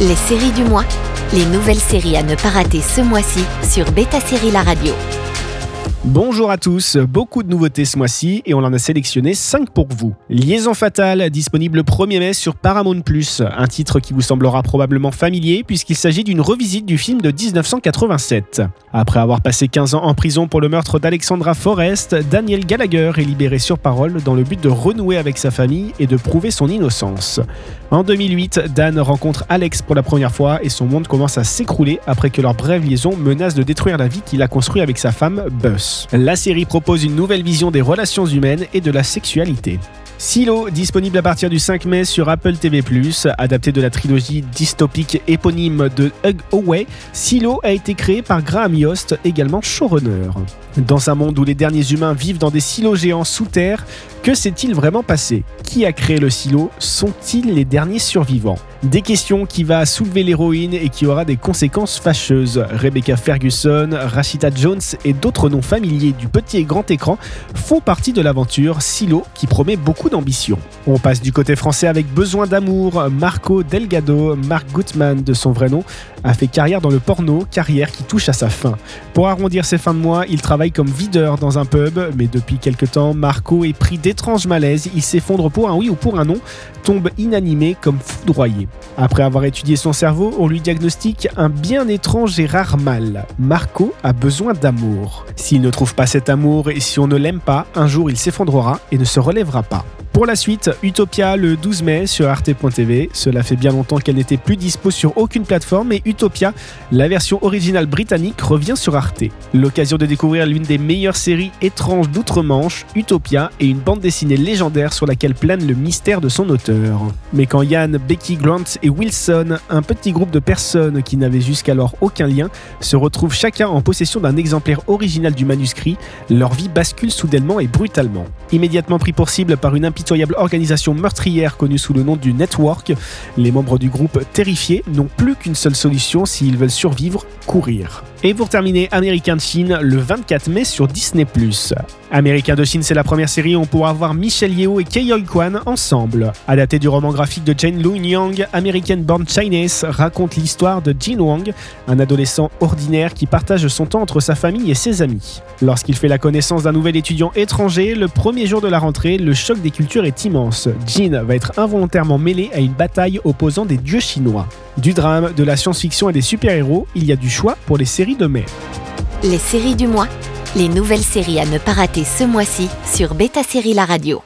Les séries du mois, les nouvelles séries à ne pas rater ce mois-ci sur Beta Série La Radio. Bonjour à tous, beaucoup de nouveautés ce mois-ci et on en a sélectionné 5 pour vous. Liaison fatale, disponible le 1er mai sur Paramount+, un titre qui vous semblera probablement familier puisqu'il s'agit d'une revisite du film de 1987. Après avoir passé 15 ans en prison pour le meurtre d'Alexandra Forrest, Daniel Gallagher est libéré sur parole dans le but de renouer avec sa famille et de prouver son innocence. En 2008, Dan rencontre Alex pour la première fois et son monde commence à s'écrouler après que leur brève liaison menace de détruire la vie qu'il a construite avec sa femme, Buzz. La série propose une nouvelle vision des relations humaines et de la sexualité. Silo, disponible à partir du 5 mai sur Apple TV+, adapté de la trilogie dystopique éponyme de Hug Away, Silo a été créé par Graham Yost, également showrunner. Dans un monde où les derniers humains vivent dans des silos géants sous terre, que s'est-il vraiment passé? Qui a créé le silo? Sont-ils les derniers survivants? Des questions qui va soulever l'héroïne et qui aura des conséquences fâcheuses. Rebecca Ferguson, Rashida Jones et d'autres noms familiers du petit et grand écran font partie de l'aventure Silo qui promet beaucoup d'ambition. On passe du côté français avec Besoin d'amour. Marco Delgado, Marc Gutmann de son vrai nom, a fait carrière dans le porno, carrière qui touche à sa fin. Pour arrondir ses fins de mois, il travaille comme videur dans un pub, mais depuis quelques temps, Marco est pris d'étranges malaises, il s'effondre pour un oui ou pour un non, tombe inanimé comme foudroyé. Après avoir étudié son cerveau, on lui diagnostique un bien étrange et rare mal. Marco a besoin d'amour. S'il ne trouve pas cet amour et si on ne l'aime pas, un jour il s'effondrera et ne se relèvera pas. Pour la suite, Utopia le 12 mai sur arte.tv. Cela fait bien longtemps qu'elle n'était plus dispo sur aucune plateforme, mais Utopia, la version originale britannique, revient sur Arte. L'occasion de découvrir l'une des meilleures séries étranges d'outre-Manche, Utopia, et une bande dessinée légendaire sur laquelle plane le mystère de son auteur. Mais quand Yann, Becky, Grant et Wilson, un petit groupe de personnes qui n'avaient jusqu'alors aucun lien, se retrouvent chacun en possession d'un exemplaire original du manuscrit, leur vie bascule soudainement et brutalement. Immédiatement pris pour cible par une impitoyable organisation meurtrière connue sous le nom du Network, les membres du groupe terrifiés n'ont plus qu'une seule solution s'ils veulent survivre, courir. Et pour terminer, American Chine le 24 mai sur Disney+. American de Chine, c'est la première série où on pourra voir Michelle Yeoh et Kei Kwan ensemble. Adapté du roman graphique de Jane Lung Yang, American Born Chinese raconte l'histoire de Jin Wang, un adolescent ordinaire qui partage son temps entre sa famille et ses amis. Lorsqu'il fait la connaissance d'un nouvel étudiant étranger, le premier jour de la rentrée, le choc des cultures est immense. Jin va être involontairement mêlé à une bataille opposant des dieux chinois. Du drame, de la science-fiction et des super-héros, il y a du choix pour les séries de mai. Les séries du mois, les nouvelles séries à ne pas rater ce mois-ci sur Beta Série La Radio.